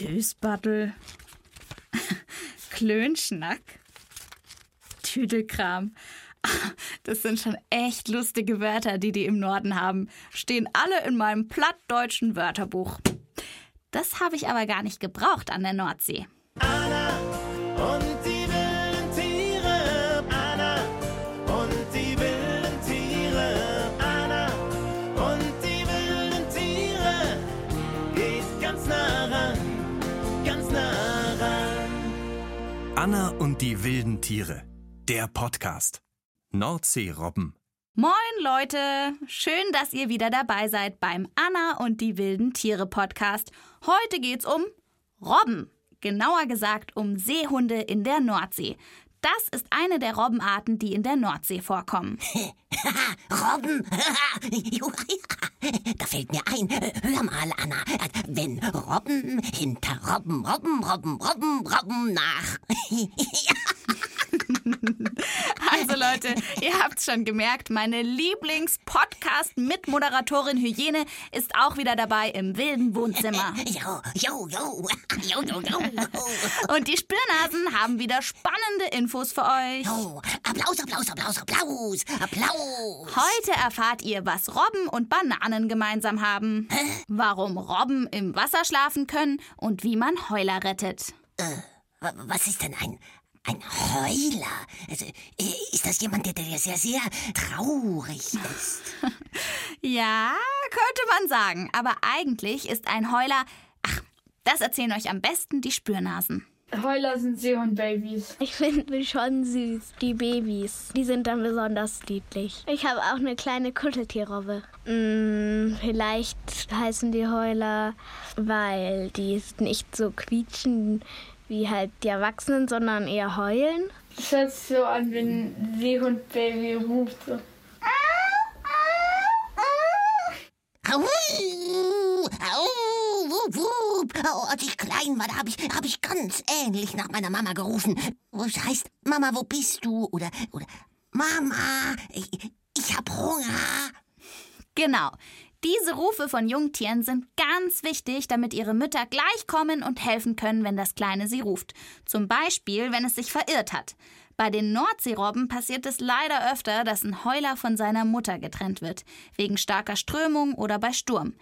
Dösbattel. Klönschnack. Tüdelkram. Das sind schon echt lustige Wörter, die die im Norden haben. Stehen alle in meinem plattdeutschen Wörterbuch. Das habe ich aber gar nicht gebraucht an der Nordsee. Anna und Anna und die wilden Tiere. Der Podcast. Nordseerobben. Moin Leute, schön, dass ihr wieder dabei seid beim Anna und die wilden Tiere Podcast. Heute geht's um Robben, genauer gesagt um Seehunde in der Nordsee. Das ist eine der Robbenarten, die in der Nordsee vorkommen. Robben. da fällt mir ein, hör mal, Anna, wenn Robben hinter Robben, Robben, Robben, Robben, Robben nach. Also Leute, ihr habt's schon gemerkt, meine Lieblings-Podcast-Mitmoderatorin Hygiene ist auch wieder dabei im wilden Wohnzimmer. Jo, jo, jo, jo, jo, jo. Und die Spürnasen haben wieder spannende Infos für euch. Jo, Applaus, Applaus, Applaus, Applaus, Applaus. Heute erfahrt ihr, was Robben und Bananen gemeinsam haben, warum Robben im Wasser schlafen können und wie man Heuler rettet. Wa- Was ist denn ein, ein Heuler? Also, äh, ist das jemand, der, der sehr, sehr traurig ist? Ja, könnte man sagen, aber eigentlich ist ein Heuler. Ach, das erzählen euch am besten die Spürnasen. Heuler sind Seehundbabys. Ich finde schon süß, die Babys. Die sind dann besonders niedlich. Ich habe auch eine kleine Kuscheltierrobbe. Mm, vielleicht heißen die Heuler, weil die nicht so quietschen wie halt die Erwachsenen, sondern eher heulen. Das hört sich so an, wenn ein Seehundbaby ruft. So. Oh, als ich klein war, da habe ich, hab ich ganz ähnlich nach meiner Mama gerufen. Was heißt, Mama, wo bist du? Oder, oder Mama, ich, ich hab Hunger. Genau. Diese Rufe von Jungtieren sind ganz wichtig, damit ihre Mütter gleich kommen und helfen können, wenn das Kleine sie ruft. Zum Beispiel, wenn es sich verirrt hat. Bei den Nordseerobben passiert es leider öfter, dass ein Heuler von seiner Mutter getrennt wird, wegen starker Strömung oder bei Sturm.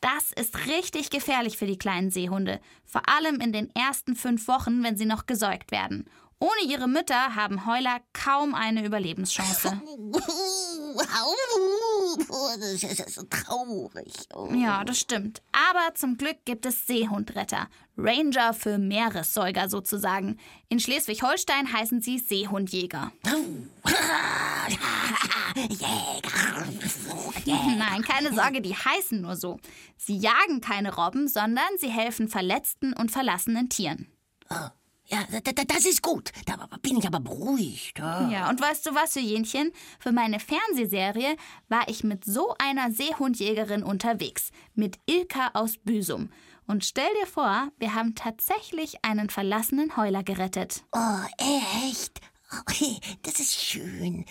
Das ist richtig gefährlich für die kleinen Seehunde, vor allem in den ersten fünf Wochen, wenn sie noch gesäugt werden. Ohne ihre Mütter haben Heuler kaum eine Überlebenschance. Das ist so traurig. Ja, das stimmt. Aber zum Glück gibt es Seehundretter. Ranger für Meeressäuger sozusagen. In Schleswig-Holstein heißen sie Seehundjäger. Jäger. Nein, keine Sorge, die heißen nur so. Sie jagen keine Robben, sondern sie helfen verletzten und verlassenen Tieren. Ja, da- da- das ist gut. Da bin ich aber beruhigt. Ja. Ja, und weißt du was, Jenchen? Für meine Fernsehserie war ich mit so einer Seehundjägerin unterwegs. Mit Ilka aus Büsum. Und stell dir vor, wir haben tatsächlich einen verlassenen Heuler gerettet. Oh, echt? Das ist schön.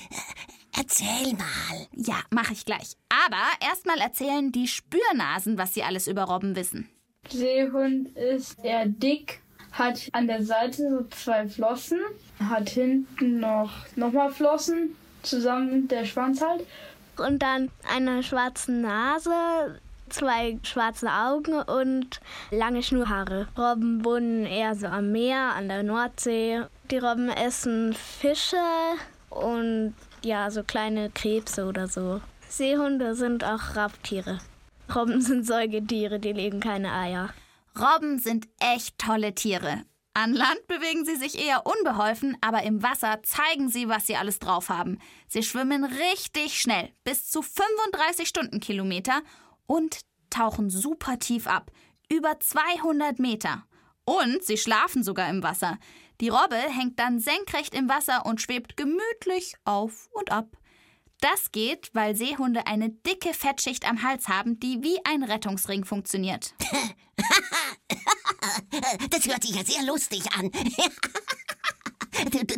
Erzähl mal. Ja, mache ich gleich. Aber erstmal erzählen die Spürnasen, was sie alles über Robben wissen. Seehund ist eher dick, hat an der Seite so zwei Flossen, hat hinten noch nochmal Flossen, zusammen der Schwanz halt. Und dann eine schwarze Nase, zwei schwarze Augen und lange Schnurhaare. Robben wohnen eher so am Meer, an der Nordsee. Die Robben essen Fische und ja, so kleine Krebse oder so. Seehunde sind auch Raubtiere. Robben sind Säugetiere, die legen keine Eier. Robben sind echt tolle Tiere. An Land bewegen sie sich eher unbeholfen, aber im Wasser zeigen sie, was sie alles drauf haben. Sie schwimmen richtig schnell, bis zu 35 Stundenkilometer und tauchen super tief ab, über 200 Meter. Und sie schlafen sogar im Wasser. Die Robbe hängt dann senkrecht im Wasser und schwebt gemütlich auf und ab. Das geht, weil Seehunde eine dicke Fettschicht am Hals haben, die wie ein Rettungsring funktioniert. Das hört sich ja sehr lustig an.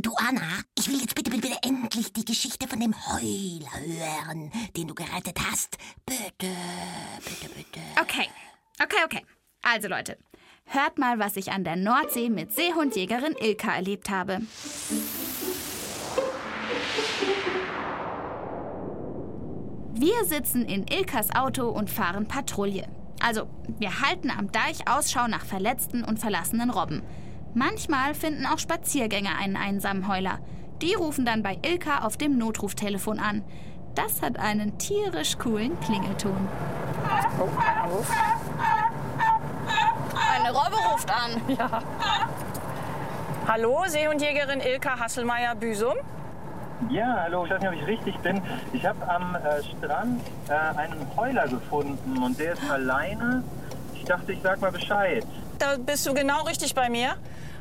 Du, Anna, ich will jetzt bitte, bitte, bitte endlich die Geschichte von dem Heuler hören, den du gerettet hast. Bitte, bitte, bitte. Okay, okay, okay. Also Leute, Hört mal, was ich an der Nordsee mit Seehundjägerin Ilka erlebt habe. Wir sitzen in Ilkas Auto und fahren Patrouille. Also, wir halten am Deich Ausschau nach verletzten und verlassenen Robben. Manchmal finden auch Spaziergänger einen einsamen Heuler. Die rufen dann bei Ilka auf dem Notruftelefon an. Das hat einen tierisch coolen Klingelton. Eine Robbe ruft an. Ja. Hallo, Seehundjägerin Ilka Hasselmeier-Büsum. Ja, hallo, ich weiß nicht, ob ich richtig bin. Ich habe am äh, Strand äh, einen Heuler gefunden und der ist alleine. Ich dachte, ich sag mal Bescheid. Da bist du genau richtig bei mir.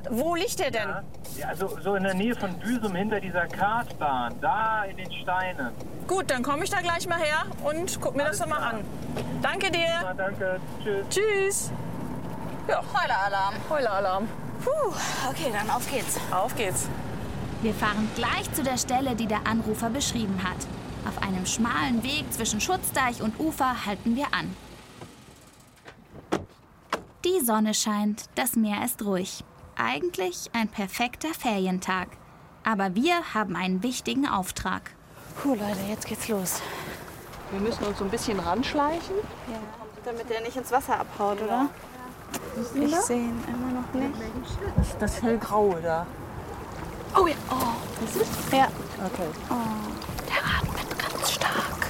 Wo liegt der denn? Ja, ja so, so in der Nähe von Büsum hinter dieser Kartbahn, da in den Steinen. Gut, dann komme ich da gleich mal her und guck mir das doch mal klar. an. Danke dir. Ja, danke, tschüss. Tschüss. Ja, Heuleralarm. Heuleralarm. Puh, okay, dann auf geht's. Auf geht's. Wir fahren gleich zu der Stelle, die der Anrufer beschrieben hat. Auf einem schmalen Weg zwischen Schutzdeich und Ufer halten wir an. Die Sonne scheint, das Meer ist ruhig. Eigentlich ein perfekter Ferientag. Aber wir haben einen wichtigen Auftrag. Puh, Leute, jetzt geht's los. Wir müssen uns so ein bisschen ranschleichen. Damit der nicht ins Wasser abhaut, oder? Ich sehe ihn immer noch nicht. Das ist das hellgraue da. Oh ja, oh. Das ist Ja, Okay. der atmet ganz stark.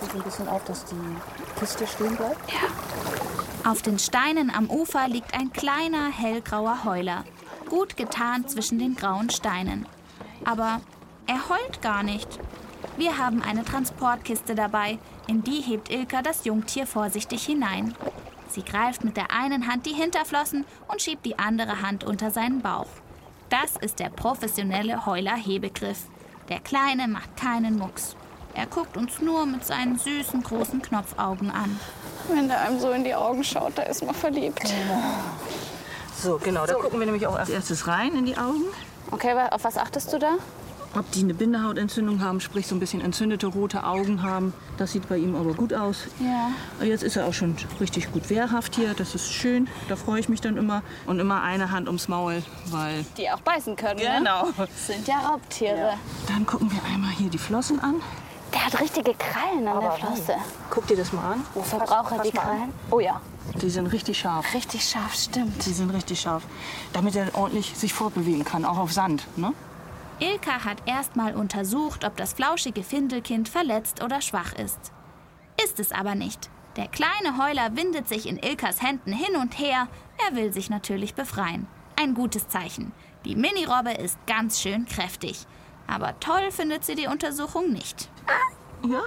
Pass so ein bisschen auf, dass die Kiste stehen bleibt. Auf den Steinen am Ufer liegt ein kleiner hellgrauer Heuler, gut getarnt zwischen den grauen Steinen. Aber er heult gar nicht. Wir haben eine Transportkiste dabei, in die hebt Ilka das Jungtier vorsichtig hinein. Sie greift mit der einen Hand die Hinterflossen und schiebt die andere Hand unter seinen Bauch. Das ist der professionelle Heuler-Hebegriff. Der Kleine macht keinen Mucks. Er guckt uns nur mit seinen süßen großen Knopfaugen an. Wenn der einem so in die Augen schaut, da ist man verliebt. So, genau. Da gucken wir nämlich auch als erstes rein in die Augen. Okay, auf was achtest du da? Ob die eine Bindehautentzündung haben, sprich so ein bisschen entzündete rote Augen haben. Das sieht bei ihm aber gut aus. Ja. Jetzt ist er auch schon richtig gut wehrhaft hier. Das ist schön. Da freue ich mich dann immer. Und immer eine Hand ums Maul, weil. Die auch beißen können, ne? Genau. Das sind ja Raubtiere. Dann gucken wir einmal hier die Flossen an. Der hat richtige Krallen an der Flosse. Guck dir das mal an. Wofür braucht er die Krallen? Oh ja. Die sind richtig scharf. Richtig scharf, stimmt. Die sind richtig scharf. Damit er ordentlich sich fortbewegen kann, auch auf Sand. Ne? Ilka hat erstmal untersucht, ob das flauschige Findelkind verletzt oder schwach ist. Ist es aber nicht. Der kleine Heuler windet sich in Ilkas Händen hin und her. Er will sich natürlich befreien. Ein gutes Zeichen. Die Minirobbe ist ganz schön kräftig. Aber toll findet sie die Untersuchung nicht. Ja,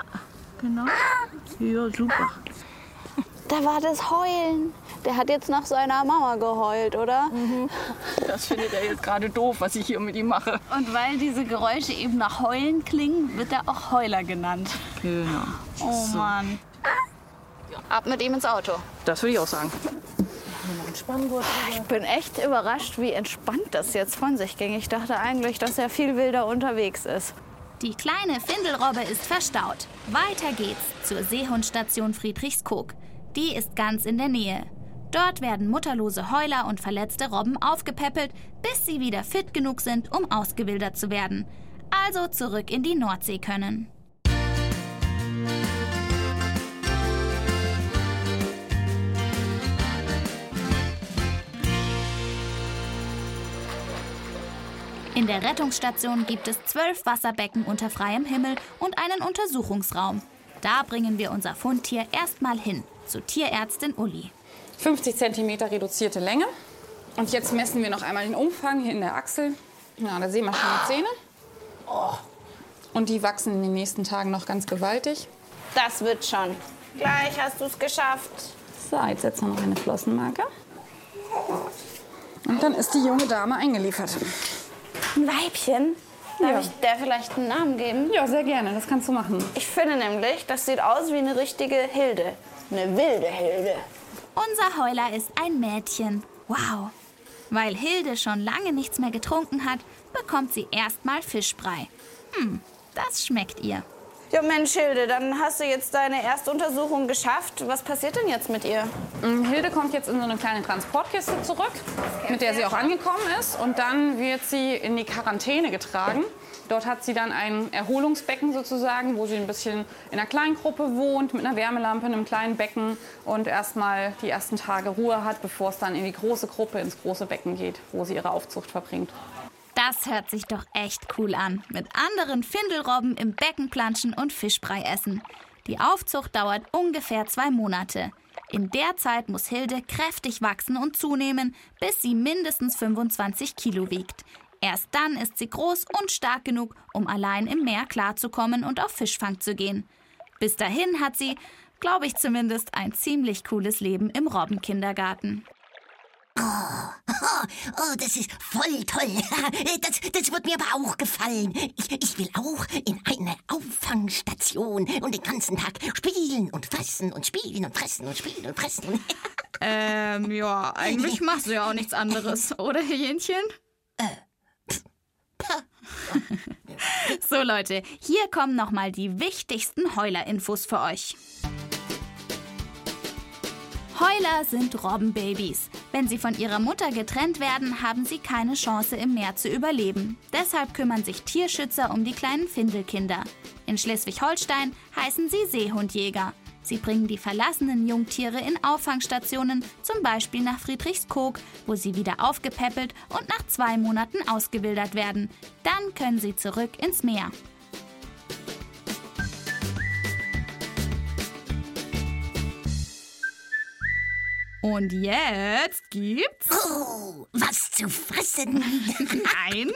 genau. Ja, super. Da war das Heulen. Der hat jetzt nach seiner Mama geheult, oder? Das findet er jetzt gerade doof, was ich hier mit ihm mache. Und weil diese Geräusche eben nach Heulen klingen, wird er auch Heuler genannt. Genau. Oh Mann. Ab mit ihm ins Auto. Das würde ich auch sagen. Ich bin echt überrascht, wie entspannt das jetzt von sich ging. Ich dachte eigentlich, dass er viel wilder unterwegs ist. Die kleine Findelrobbe ist verstaut. Weiter geht's zur Seehundstation Friedrichskoog. Die ist ganz in der Nähe. Dort werden mutterlose Heuler und verletzte Robben aufgepäppelt, bis sie wieder fit genug sind, um ausgewildert zu werden. Also zurück in die Nordsee können. In der Rettungsstation gibt es zwölf Wasserbecken unter freiem Himmel und einen Untersuchungsraum. Da bringen wir unser Fundtier erstmal hin, zu Tierärztin Uli. 50 cm reduzierte Länge. Und jetzt messen wir noch einmal den Umfang hier in der Achsel. Ja, da sehen wir schon die Zähne. Oh. Und die wachsen in den nächsten Tagen noch ganz gewaltig. Das wird schon. Gleich hast du es geschafft. So, jetzt setzen wir noch eine Flossenmarke. Und dann ist die junge Dame eingeliefert. Ein Weibchen? Darf Ja. ich der vielleicht einen Namen geben? Ja, sehr gerne, das kannst du machen. Ich finde nämlich, das sieht aus wie eine richtige Hilde. Eine wilde Hilde. Unser Heuler ist ein Mädchen. Wow. Weil Hilde schon lange nichts mehr getrunken hat, bekommt sie erstmal Fischbrei. Hm, das schmeckt ihr. Ja, Mensch, Hilde, dann hast du jetzt deine Erstuntersuchung geschafft. Was passiert denn jetzt mit ihr? Mm, Hilde kommt jetzt in so eine kleine Transportkiste zurück, mit der sie auch angekommen ist. Und dann wird sie in die Quarantäne getragen. Dort hat sie dann ein Erholungsbecken sozusagen, wo sie ein bisschen in einer kleinen Gruppe wohnt, mit einer Wärmelampe, in einem kleinen Becken und erstmal die ersten Tage Ruhe hat, bevor es dann in die große Gruppe, ins große Becken geht, wo sie ihre Aufzucht verbringt. Das hört sich doch echt cool an. Mit anderen Findelrobben im Becken planschen und Fischbrei essen. Die Aufzucht dauert ungefähr zwei Monate. In der Zeit muss Hilde kräftig wachsen und zunehmen, bis sie mindestens 25 Kilo wiegt. Erst dann ist sie groß und stark genug, um allein im Meer klarzukommen und auf Fischfang zu gehen. Bis dahin hat sie, glaube ich zumindest, ein ziemlich cooles Leben im Robbenkindergarten. Oh, oh, das ist voll toll. Das, das wird mir aber auch gefallen. Ich, ich will auch in eine Auffangstation und den ganzen Tag spielen und fressen und spielen und fressen und spielen und fressen. Ähm, ja, eigentlich machst du ja auch nichts anderes, oder, Hähnchen? So Leute, hier kommen nochmal die wichtigsten Heuler-Infos für euch. Heuler sind Robbenbabys. Wenn sie von ihrer Mutter getrennt werden, haben sie keine Chance im Meer zu überleben. Deshalb kümmern sich Tierschützer um die kleinen Findelkinder. In Schleswig-Holstein heißen sie Seehundjäger. Sie bringen die verlassenen Jungtiere in Auffangstationen, zum Beispiel nach Friedrichskoog, wo sie wieder aufgepäppelt und nach zwei Monaten ausgewildert werden. Dann können sie zurück ins Meer. Und jetzt gibt's. Oh, was zu fressen. Nein.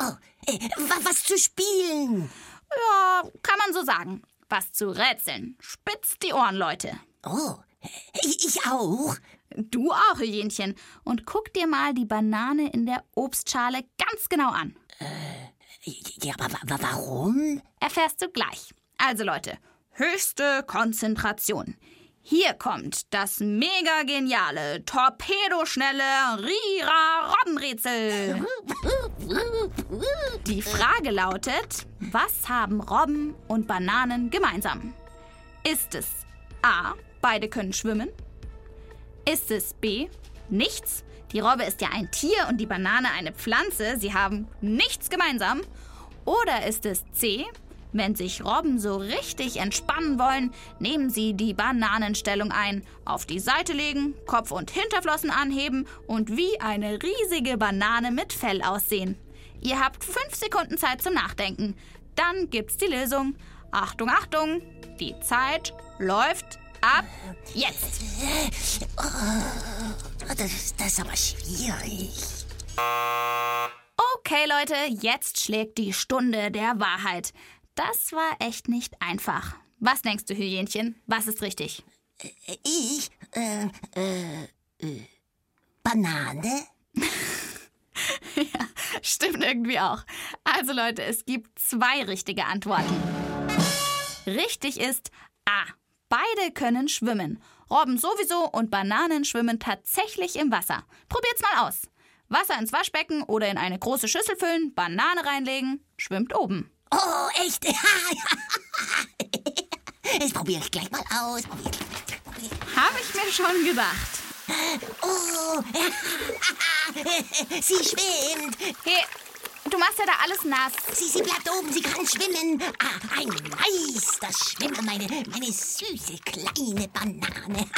Oh, äh, wa- was zu spielen. Ja, kann man so sagen. Was zu rätseln. Spitzt die Ohren, Leute. Oh, ich, auch. Du auch, Hähnchen. Und guck dir mal die Banane in der Obstschale ganz genau an. Ja, aber wa- wa- warum? Erfährst du gleich. Also Leute, höchste Konzentration. Hier kommt das mega geniale, torpedoschnelle Rira-Robbenrätsel. Die Frage lautet, was haben Robben und Bananen gemeinsam? Ist es A, beide können schwimmen? Ist es B, nichts? Die Robbe ist ja ein Tier und die Banane eine Pflanze. Sie haben nichts gemeinsam. Oder ist es C, wenn sich Robben so richtig entspannen wollen, nehmen sie die Bananenstellung ein. Auf die Seite legen, Kopf und Hinterflossen anheben und wie eine riesige Banane mit Fell aussehen. Ihr habt fünf Sekunden Zeit zum Nachdenken. Dann gibt's die Lösung. Achtung, Achtung, die Zeit läuft ab jetzt. Oh, das, das ist aber schwierig. Okay, Leute, jetzt schlägt die Stunde der Wahrheit. Das war echt nicht einfach. Was denkst du, Hyänchen? Was ist richtig? Ich? Äh, äh, äh, Banane? Stimmt irgendwie auch. Also Leute, es gibt zwei richtige Antworten. Richtig ist A. Beide können schwimmen. Robben sowieso und Bananen schwimmen tatsächlich im Wasser. Probiert's mal aus. Wasser ins Waschbecken oder in eine große Schüssel füllen, Banane reinlegen, schwimmt oben. Oh, echt? Das probiere ich gleich mal aus. Habe ich mir schon gedacht. Oh, sie schwimmt. Hey, du machst ja da alles nass. Sie, sie bleibt oben, sie kann schwimmen. Ah, ein Meisterschwimmer, meine, meine süße kleine Banane.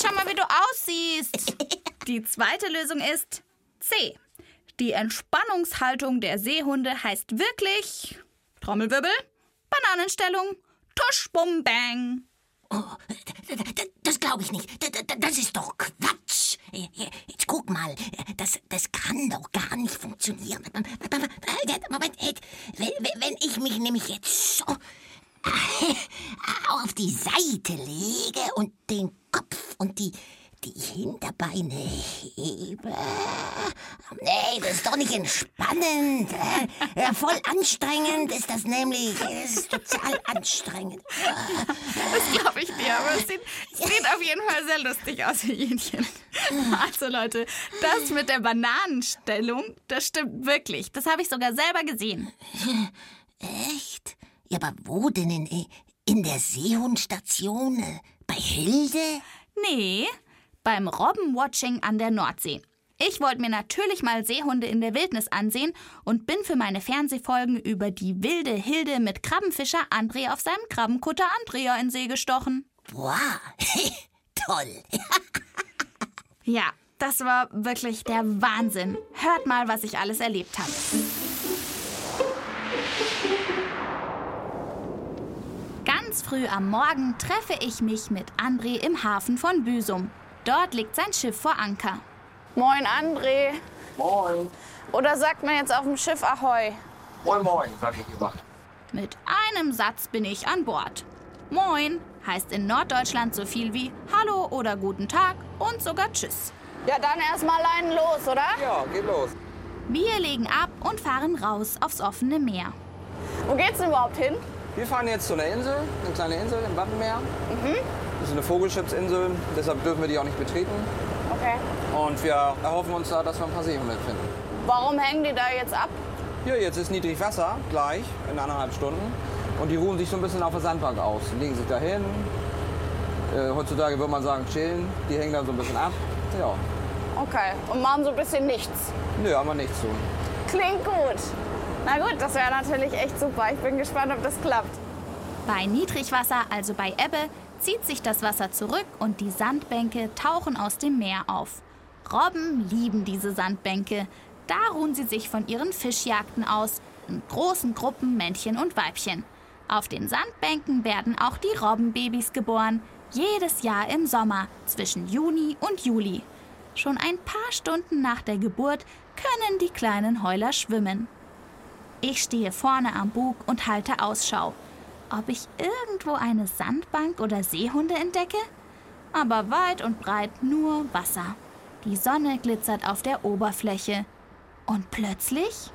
Schau mal, wie du aussiehst. Die zweite Lösung ist C. Die Entspannungshaltung der Seehunde heißt wirklich Trommelwirbel, Bananenstellung, Tusch, Bum, Bang. Oh, das glaube ich nicht. Das ist doch Quatsch. Jetzt guck mal, das, das kann doch gar nicht funktionieren. Moment, wenn, wenn ich mich nämlich jetzt so auf die Seite lege und den Kopf und die, die Hinterbeine hebe. Nee, das ist doch nicht entspannend. Ja, voll anstrengend ist das nämlich. Es ist total anstrengend. Das glaube ich dir, aber es sieht, sieht auf jeden Fall sehr lustig aus, Hähnchen. Also Leute, das mit der Bananenstellung, das stimmt wirklich. Das habe ich sogar selber gesehen. Echt? Ja, aber wo denn? In, in der Seehundstation? Äh, Bei Hilde? Nee, beim Robbenwatching an der Nordsee. Ich wollte mir natürlich mal Seehunde in der Wildnis ansehen und bin für meine Fernsehfolgen über die wilde Hilde mit Krabbenfischer André auf seinem Krabbenkutter Andrea in See gestochen. Wow, toll. Ja, das war wirklich der Wahnsinn. Hört mal, was ich alles erlebt habe. Ganz früh am Morgen treffe ich mich mit André im Hafen von Büsum. Dort liegt sein Schiff vor Anker. Moin, André. Moin. Oder sagt man jetzt auf dem Schiff Ahoi? Moin, moin, sag ich immer. Mit einem Satz bin ich an Bord. Moin heißt in Norddeutschland so viel wie Hallo oder Guten Tag und sogar Tschüss. Ja, dann erstmal Leinen los, oder? Ja, geht los. Wir legen ab und fahren raus aufs offene Meer. Wo geht's denn überhaupt hin? Wir fahren jetzt zu einer Insel, eine kleine Insel im Wattenmeer. Das ist eine Vogelschutzinsel, deshalb dürfen wir die auch nicht betreten. Okay. Und wir erhoffen uns da, dass wir ein paar Seehunde finden. Warum hängen die da jetzt ab? Ja, jetzt ist niedrig Wasser, gleich, in anderthalb Stunden. Und die ruhen sich so ein bisschen auf der Sandbank aus. Legen sich da hin. Äh, heutzutage würde man sagen, chillen. Die hängen dann so ein bisschen ab. Ja, Okay. Und machen so ein bisschen nichts. nö, haben wir nichts zu. Klingt gut. Na gut, das wäre natürlich echt super. Ich bin gespannt, ob das klappt. Bei Niedrigwasser, also bei Ebbe, zieht sich das Wasser zurück und die Sandbänke tauchen aus dem Meer auf. Robben lieben diese Sandbänke. Da ruhen sie sich von ihren Fischjagden aus, in großen Gruppen Männchen und Weibchen. Auf den Sandbänken werden auch die Robbenbabys geboren, jedes Jahr im Sommer zwischen Juni und Juli. Schon ein paar Stunden nach der Geburt können die kleinen Heuler schwimmen. Ich stehe vorne am Bug und halte Ausschau, ob ich irgendwo eine Sandbank oder Seehunde entdecke. Aber weit und breit nur Wasser. Die Sonne glitzert auf der Oberfläche. Und plötzlich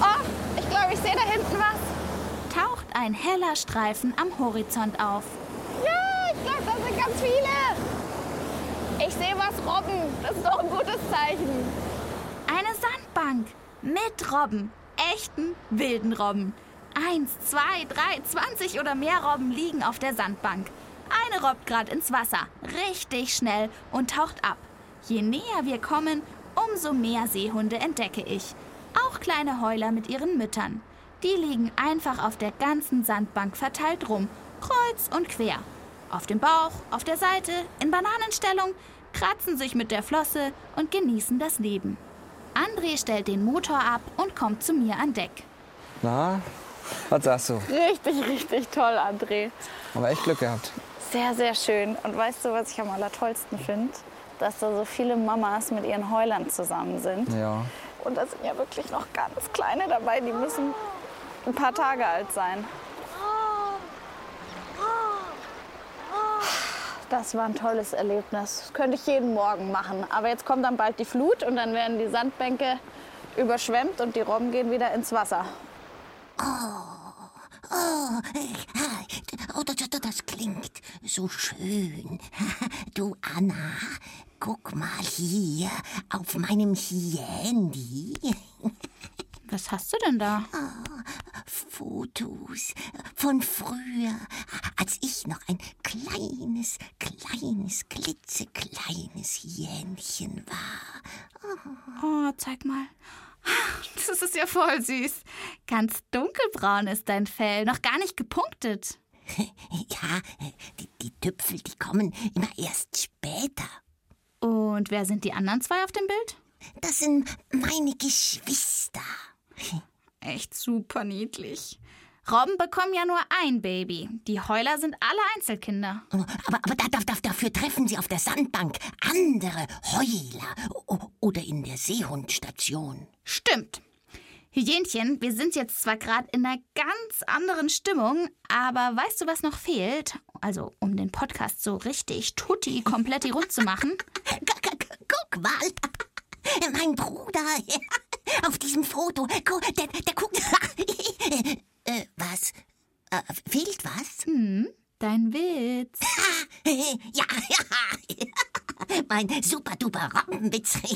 Oh, ich glaube, ich sehe da hinten was. taucht ein heller Streifen am Horizont auf. Ja, ich glaube, da sind ganz viele. Ich sehe was Robben. Das ist doch ein gutes Zeichen. Eine Sandbank mit Robben, echten wilden Robben. Eins, zwei, drei, zwanzig oder mehr Robben liegen auf der Sandbank. Eine robbt gerade ins Wasser, richtig schnell und taucht ab. Je näher wir kommen, umso mehr Seehunde entdecke ich. Auch kleine Heuler mit ihren Müttern. Die liegen einfach auf der ganzen Sandbank verteilt rum, kreuz und quer. Auf dem Bauch, auf der Seite, in Bananenstellung, kratzen sich mit der Flosse und genießen das Leben. André stellt den Motor ab und kommt zu mir an Deck. Na, was sagst du? Richtig, richtig toll, André. Haben wir echt Glück gehabt. Sehr, sehr schön. Und weißt du, was ich am allertollsten finde? Dass da so viele Mamas mit ihren Heulern zusammen sind. Ja. Und da sind ja wirklich noch ganz kleine dabei, die müssen ein paar Tage alt sein. Das war ein tolles Erlebnis. Das könnte ich jeden Morgen machen. Aber jetzt kommt dann bald die Flut und dann werden die Sandbänke überschwemmt und die Robben gehen wieder ins Wasser. Oh, oh das, das, das klingt so schön. Du, Anna, guck mal hier auf meinem Handy. Was hast du denn da? Fotos von früher, als ich noch ein kleines, kleines, klitzekleines Jähnchen war. Oh, zeig mal. Das ist ja voll süß. Ganz dunkelbraun ist dein Fell, noch gar nicht gepunktet. Ja, die, die Tüpfel, die kommen immer erst später. Und wer sind die anderen zwei auf dem Bild? Das sind meine Geschwister. Echt super niedlich. Robben bekommen ja nur ein Baby. Die Heuler sind alle Einzelkinder. Aber, aber da, da, dafür treffen sie auf der Sandbank andere Heuler oder in der Seehundstation. Stimmt. Hyänchen, wir sind jetzt zwar gerade in einer ganz anderen Stimmung, aber weißt du, was noch fehlt? Also, um den Podcast so richtig tutti kompletti rund zu machen. Guck mal, mein Bruder auf diesem Foto, der, der guckt. äh, was? Äh, fehlt was? Hm, dein Witz. ja, ja. mein super duper Robbenwitz.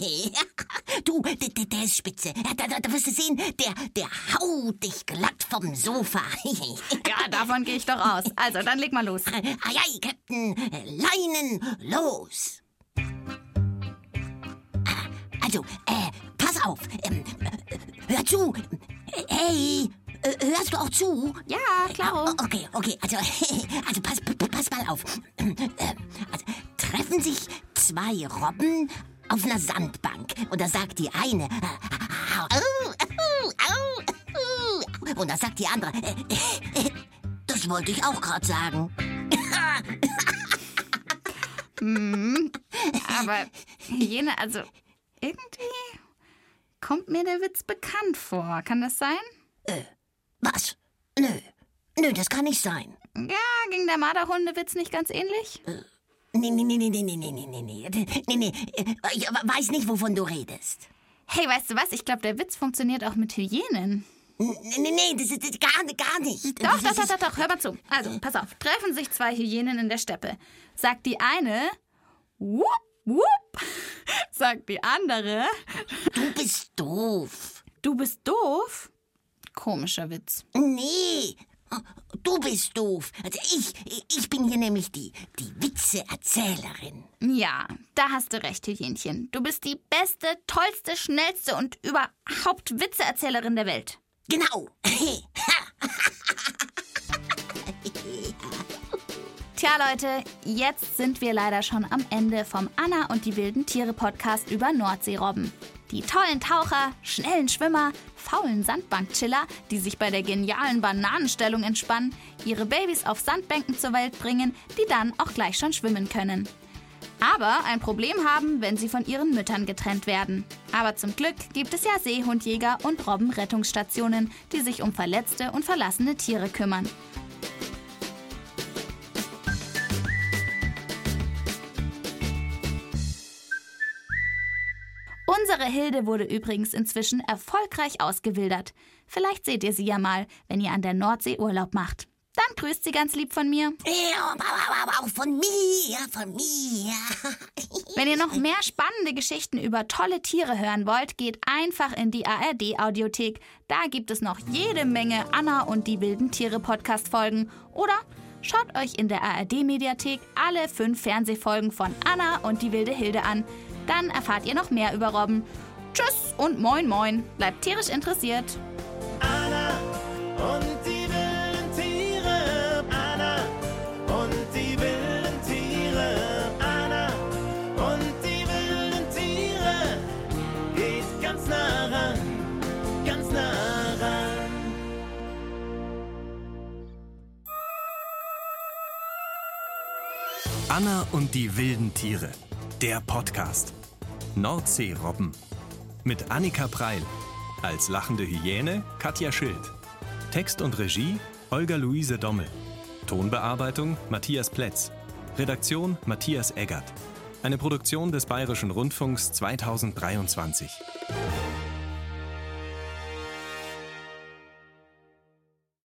Du, der, der, ist spitze. Da, da, da wirst du sehen, der, der haut dich glatt vom Sofa. Ja, davon gehe ich doch aus. Also, dann leg mal los. Ei, ei, Captain, Leinen los. Ah, Also, äh, pass auf. Ähm, äh, hör zu. Äh, Hey, äh, hörst du auch zu? Ja, klaro. O- Okay, okay, also, also pass, pass mal auf. Ähm, Also, treffen sich zwei Robben auf einer Sandbank und da sagt die eine, und da sagt die andere, äh, äh, das wollte ich auch gerade sagen. Hm, aber Hyäne, also irgendwie kommt mir der Witz bekannt vor. Kann das sein? Was? Nö, nö, das kann nicht sein. Ja, ging der Marderhundewitz nicht ganz ähnlich? Nee, nee, nee, nee, nee, nee, nee, nee, nee, nee, nee, nee, äh, ich weiß nicht, wovon du redest. Hey, weißt du was? Ich glaube, der Witz funktioniert auch mit Hyänen. Nee, nee, nee, das ist gar, gar nicht. Doch, doch, doch, doch, doch, hör mal zu. Also, pass auf. Treffen sich zwei Hyänen in der Steppe. Sagt die eine, wupp, wupp. Sagt die andere, Du bist doof. du bist doof. Komischer Witz. Nee, du bist doof. Also ich, ich bin hier nämlich die, die Witzeerzählerin. Ja, da hast du recht, Hyänchen. Du bist die beste, tollste, schnellste und überhaupt Witzeerzählerin der Welt. Genau. Tja, Leute, jetzt sind wir leider schon am Ende vom Anna und die wilden Tiere Podcast über Nordseerobben. Die tollen Taucher, schnellen Schwimmer, faulen Sandbankchiller, die sich bei der genialen Bananenstellung entspannen, ihre Babys auf Sandbänken zur Welt bringen, die dann auch gleich schon schwimmen können. Aber ein Problem haben, wenn sie von ihren Müttern getrennt werden. Aber zum Glück gibt es ja Seehundjäger und Robbenrettungsstationen, die sich um verletzte und verlassene Tiere kümmern. Unsere Hilde wurde übrigens inzwischen erfolgreich ausgewildert. Vielleicht seht ihr sie ja mal, wenn ihr an der Nordsee Urlaub macht. Dann grüßt sie ganz lieb von mir. Von mir, von mir. Wenn ihr noch mehr spannende Geschichten über tolle Tiere hören wollt, geht einfach in die ARD-Audiothek. Da gibt es noch jede Menge Anna und die wilden Tiere Podcast-Folgen. Oder schaut euch in der ARD-Mediathek alle fünf Fernsehfolgen von Anna und die wilde Hilde an. Dann erfahrt ihr noch mehr über Robben. Tschüss und moin moin. Bleibt tierisch interessiert. Anna und die wilden Tiere. Anna und die wilden Tiere. Anna und die wilden Tiere. Geht ganz nah ran, ganz nah ran. Anna und die wilden Tiere. Der Podcast. Nordseerobben. Mit Annika Preil. Als lachende Hyäne Katja Schild. Text und Regie Olga Luise Dommel. Tonbearbeitung Matthias Plätz. Redaktion Matthias Eggert. Eine Produktion des Bayerischen Rundfunks 2023.